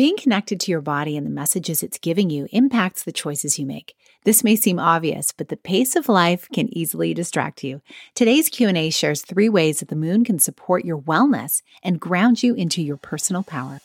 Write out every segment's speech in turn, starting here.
Being connected to your body and the messages it's giving you impacts the choices you make. This may seem obvious, but the pace of life can easily distract you. Today's Q&A shares 3 ways that the moon can support your wellness and ground you into your personal power.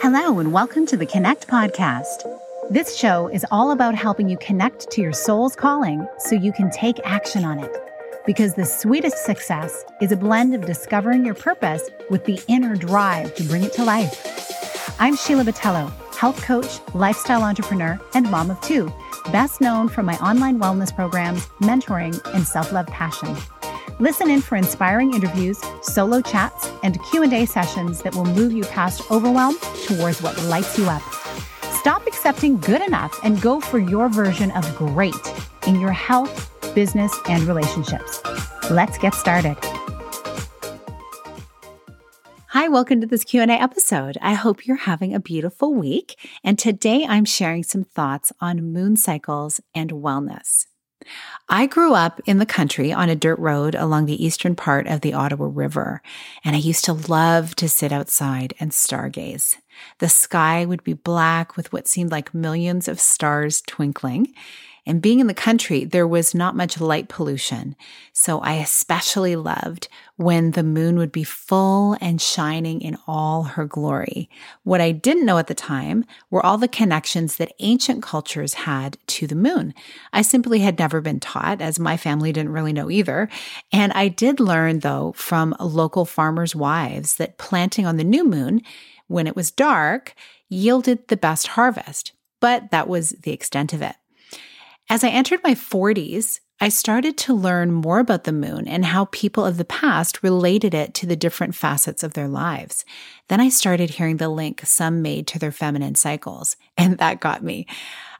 Hello and welcome to the Connect podcast. This show is all about helping you connect to your soul's calling so you can take action on it because the sweetest success is a blend of discovering your purpose with the inner drive to bring it to life. I'm Sheila Batello, health coach, lifestyle entrepreneur, and mom of two, best known for my online wellness programs, mentoring, and self-love passion. Listen in for inspiring interviews, solo chats, and Q&A sessions that will move you past overwhelm towards what lights you up. Stop accepting good enough and go for your version of great in your health business, and relationships. Let's get started. Hi, welcome to this Q&A episode. I hope you're having a beautiful week, and today I'm sharing some thoughts on moon cycles and wellness. I grew up in the country on a dirt road along the eastern part of the Ottawa River, and I used to love to sit outside and stargaze. The sky would be black with what seemed like millions of stars twinkling, and being in the country, there was not much light pollution. So I especially loved when the moon would be full and shining in all her glory. What I didn't know at the time were all the connections that ancient cultures had to the moon. I simply had never been taught, as my family didn't really know either. And I did learn, though, from local farmers' wives that planting on the new moon, when it was dark, yielded the best harvest. But that was the extent of it. As I entered my 40s, I started to learn more about the moon and how people of the past related it to the different facets of their lives. Then I started hearing the link some made to their feminine cycles, and that got me.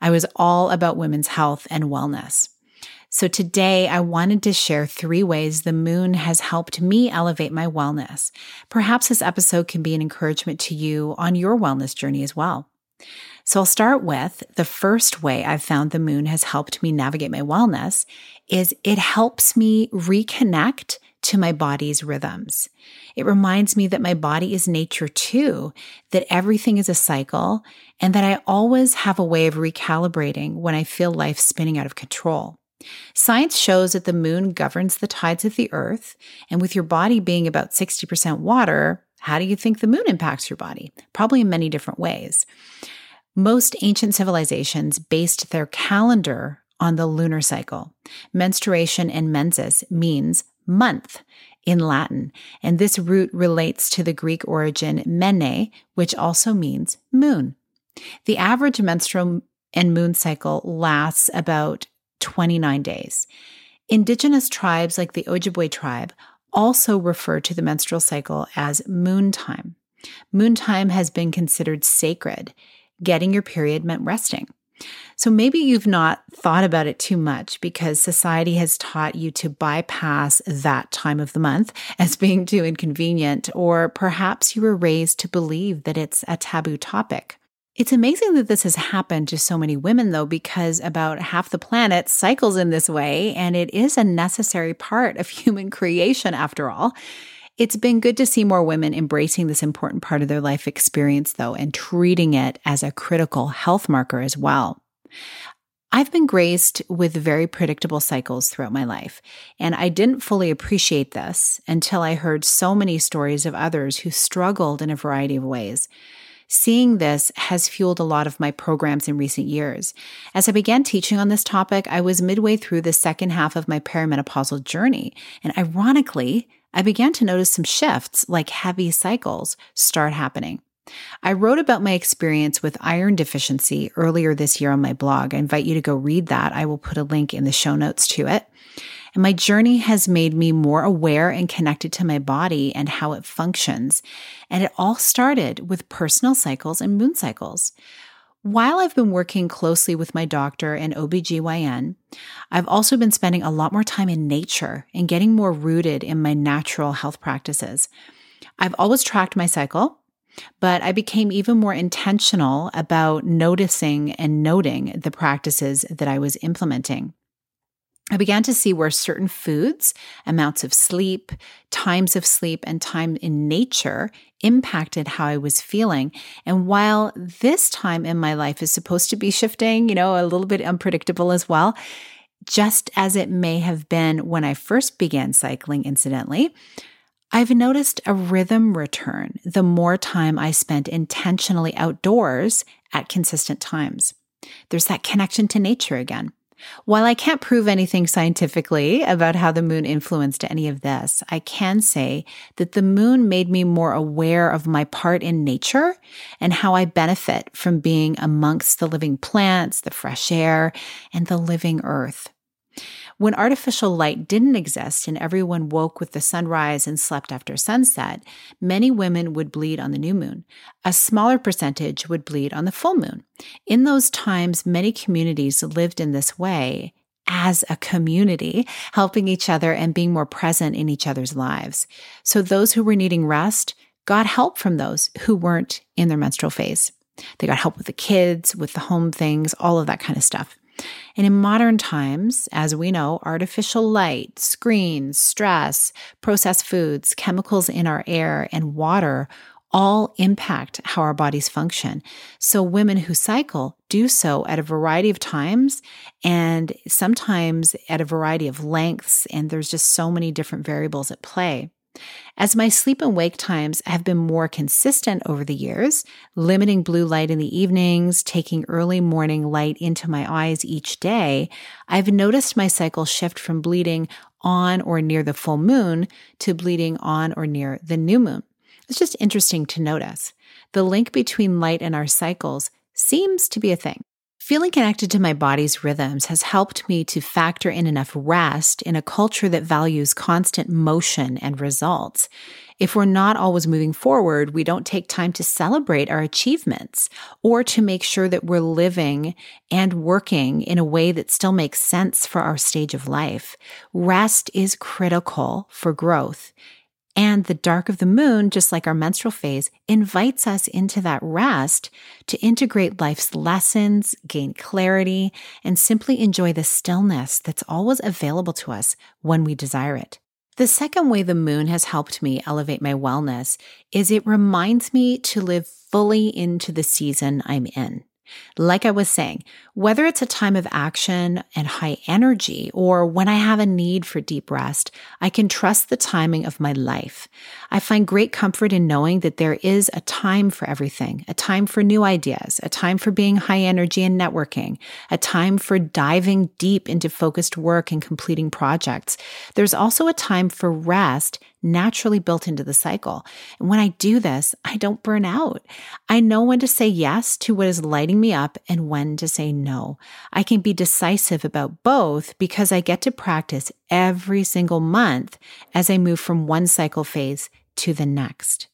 I was all about women's health and wellness. So today I wanted to share three ways the moon has helped me elevate my wellness. Perhaps this episode can be an encouragement to you on your wellness journey as well. So I'll start with the first way I've found the moon has helped me navigate my wellness is it helps me reconnect to my body's rhythms. It reminds me that my body is nature too, that everything is a cycle, and that I always have a way of recalibrating when I feel life spinning out of control. Science shows that the moon governs the tides of the earth, and with your body being about 60% water, how do you think the moon impacts your body? Probably in many different ways. Most ancient civilizations based their calendar on the lunar cycle. Menstruation and menses means month in Latin, and this root relates to the Greek origin mene, which also means moon. The average menstrual and moon cycle lasts about 29 days. Indigenous tribes like the Ojibwe tribe also refer to the menstrual cycle as moon time. Moon time has been considered sacred getting your period meant resting. So maybe you've not thought about it too much because society has taught you to bypass that time of the month as being too inconvenient, or perhaps you were raised to believe that it's a taboo topic. It's amazing that this has happened to so many women, though, because about half the planet cycles in this way, and it is a necessary part of human creation after all. It's been good to see more women embracing this important part of their life experience, though, and treating it as a critical health marker as well. I've been graced with very predictable cycles throughout my life, and I didn't fully appreciate this until I heard so many stories of others who struggled in a variety of ways. Seeing this has fueled a lot of my programs in recent years. As I began teaching on this topic, I was midway through the second half of my perimenopausal journey, and ironically, I began to notice some shifts, like heavy cycles, start happening. I wrote about my experience with iron deficiency earlier this year on my blog. I invite you to go read that. I will put a link in the show notes to it. And my journey has made me more aware and connected to my body and how it functions. And it all started with personal cycles and moon cycles. While I've been working closely with my doctor and OBGYN, I've also been spending a lot more time in nature and getting more rooted in my natural health practices. I've always tracked my cycle, but I became even more intentional about noticing and noting the practices that I was implementing. I began to see where certain foods, amounts of sleep, times of sleep, and time in nature impacted how I was feeling. And while this time in my life is supposed to be shifting, you know, a little bit unpredictable as well, just as it may have been when I first began cycling, incidentally, I've noticed a rhythm return the more time I spent intentionally outdoors at consistent times. There's that connection to nature again. While I can't prove anything scientifically about how the moon influenced any of this, I can say that the moon made me more aware of my part in nature and how I benefit from being amongst the living plants, the fresh air, and the living earth. When artificial light didn't exist and everyone woke with the sunrise and slept after sunset, many women would bleed on the new moon. A smaller percentage would bleed on the full moon. In those times, many communities lived in this way as a community, helping each other and being more present in each other's lives. So those who were needing rest got help from those who weren't in their menstrual phase. They got help with the kids, with the home things, all of that kind of stuff. And in modern times, as we know, artificial light, screens, stress, processed foods, chemicals in our air, and water all impact how our bodies function. So, women who cycle do so at a variety of times and sometimes at a variety of lengths. And there's just so many different variables at play. As my sleep and wake times have been more consistent over the years, limiting blue light in the evenings, taking early morning light into my eyes each day, I've noticed my cycle shift from bleeding on or near the full moon to bleeding on or near the new moon. It's just interesting to notice. The link between light and our cycles seems to be a thing. Feeling connected to my body's rhythms has helped me to factor in enough rest in a culture that values constant motion and results. If we're not always moving forward, we don't take time to celebrate our achievements or to make sure that we're living and working in a way that still makes sense for our stage of life. Rest is critical for growth. And the dark of the moon, just like our menstrual phase, invites us into that rest to integrate life's lessons, gain clarity, and simply enjoy the stillness that's always available to us when we desire it. The second way the moon has helped me elevate my wellness is it reminds me to live fully into the season I'm in. Like I was saying, whether it's a time of action and high energy or when I have a need for deep rest, I can trust the timing of my life. I find great comfort in knowing that there is a time for everything, a time for new ideas, a time for being high energy and networking, a time for diving deep into focused work and completing projects. There's also a time for rest naturally built into the cycle. And when I do this, I don't burn out. I know when to say yes to what is lighting me up and when to say no. I can be decisive about both because I get to practice every single month as I move from one cycle phase to the next.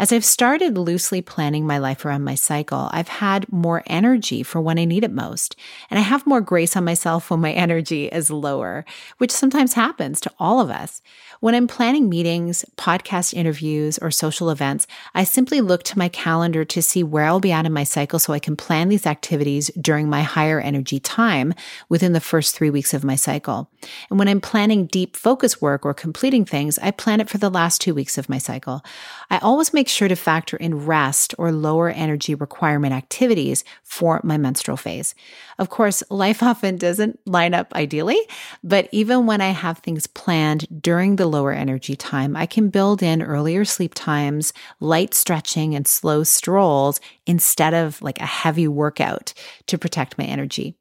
As I've started loosely planning my life around my cycle, I've had more energy for when I need it most. And I have more grace on myself when my energy is lower, which sometimes happens to all of us. When I'm planning meetings, podcast interviews, or social events, I simply look to my calendar to see where I'll be at in my cycle so I can plan these activities during my higher energy time within the first three weeks of my cycle. And when I'm planning deep focus work or completing things, I plan it for the last two weeks of my cycle. I always make sure to factor in rest or lower energy requirement activities for my menstrual phase. Of course, life often doesn't line up ideally, but even when I have things planned during the lower energy time, I can build in earlier sleep times, light stretching, and slow strolls instead of like a heavy workout to protect my energy.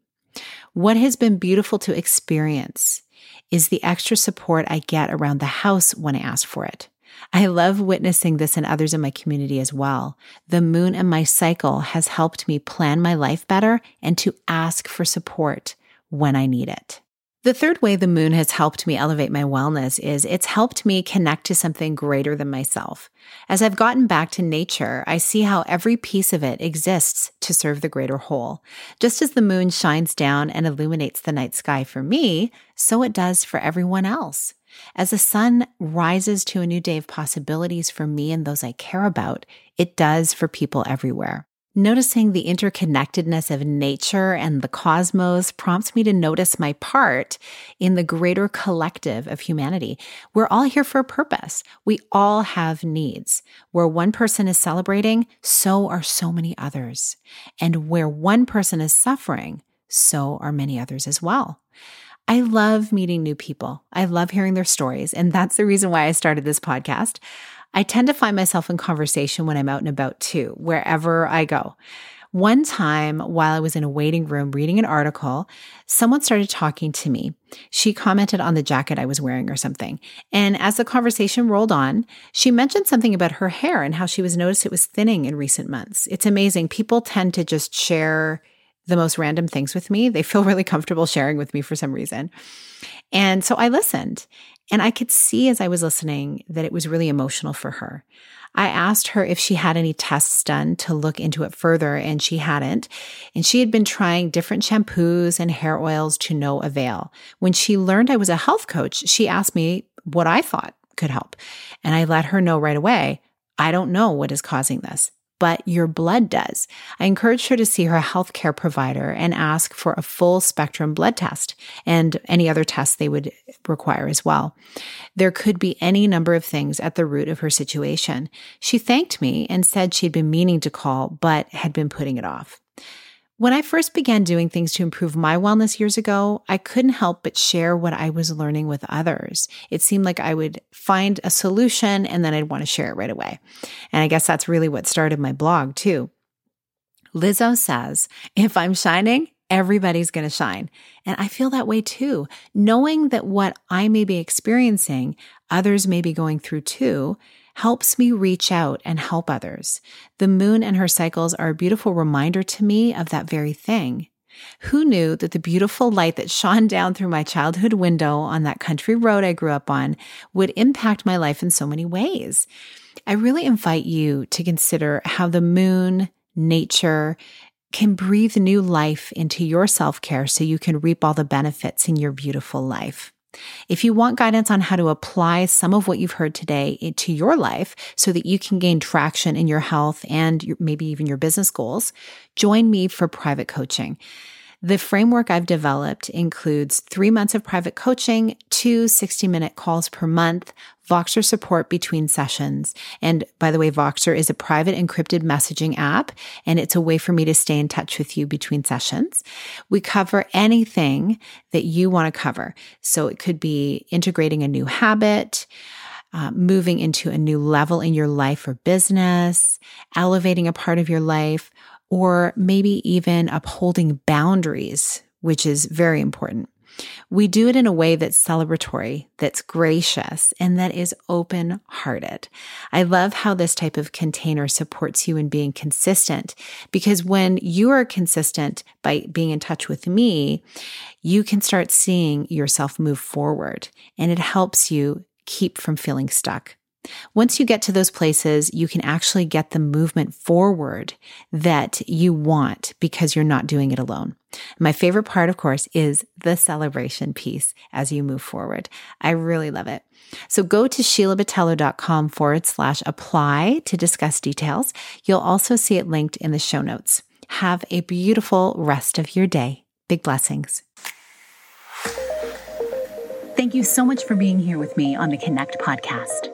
What has been beautiful to experience is the extra support I get around the house when I ask for it. I love witnessing this in others in my community as well. The moon and my cycle has helped me plan my life better and to ask for support when I need it. The third way the moon has helped me elevate my wellness is it's helped me connect to something greater than myself. As I've gotten back to nature, I see how every piece of it exists to serve the greater whole. Just as the moon shines down and illuminates the night sky for me, so it does for everyone else. As the sun rises to a new day of possibilities for me and those I care about, it does for people everywhere. Noticing the interconnectedness of nature and the cosmos prompts me to notice my part in the greater collective of humanity. We're all here for a purpose. We all have needs. Where one person is celebrating, so are so many others. And where one person is suffering, so are many others as well. I love meeting new people. I love hearing their stories. And that's the reason why I started this podcast. I tend to find myself in conversation when I'm out and about too, wherever I go. One time while I was in a waiting room reading an article, someone started talking to me. She commented on the jacket I was wearing or something. And as the conversation rolled on, she mentioned something about her hair and how she was noticed it was thinning in recent months. It's amazing. People tend to just share the most random things with me. They feel really comfortable sharing with me for some reason. And so I listened and I could see as I was listening that it was really emotional for her. I asked her if she had any tests done to look into it further, and she hadn't. And she had been trying different shampoos and hair oils to no avail. When she learned I was a health coach, she asked me what I thought could help. And I let her know right away I don't know what is causing this but your blood does. I encouraged her to see her healthcare provider and ask for a full spectrum blood test and any other tests they would require as well. There could be any number of things at the root of her situation. She thanked me and said she'd been meaning to call, but had been putting it off. When I first began doing things to improve my wellness years ago, I couldn't help but share what I was learning with others. It seemed like I would find a solution and then I'd want to share it right away. And I guess that's really what started my blog too. Lizzo says, if I'm shining, everybody's going to shine. And I feel that way too. Knowing that what I may be experiencing, others may be going through too, helps me reach out and help others. The moon and her cycles are a beautiful reminder to me of that very thing. Who knew that the beautiful light that shone down through my childhood window on that country road I grew up on would impact my life in so many ways? I really invite you to consider how the moon, nature, can breathe new life into your self care so you can reap all the benefits in your beautiful life. If you want guidance on how to apply some of what you've heard today to your life so that you can gain traction in your health and your, maybe even your business goals, join me for private coaching. The framework I've developed includes three months of private coaching, two 60 minute calls per month, Voxer support between sessions. And by the way, Voxer is a private encrypted messaging app, and it's a way for me to stay in touch with you between sessions. We cover anything that you want to cover. So it could be integrating a new habit, uh, moving into a new level in your life or business, elevating a part of your life, or maybe even upholding boundaries, which is very important. We do it in a way that's celebratory, that's gracious, and that is open hearted. I love how this type of container supports you in being consistent because when you are consistent by being in touch with me, you can start seeing yourself move forward and it helps you keep from feeling stuck. Once you get to those places, you can actually get the movement forward that you want because you're not doing it alone. My favorite part, of course, is the celebration piece as you move forward. I really love it. So go to sheilabatello.com forward slash apply to discuss details. You'll also see it linked in the show notes. Have a beautiful rest of your day. Big blessings. Thank you so much for being here with me on the Connect podcast.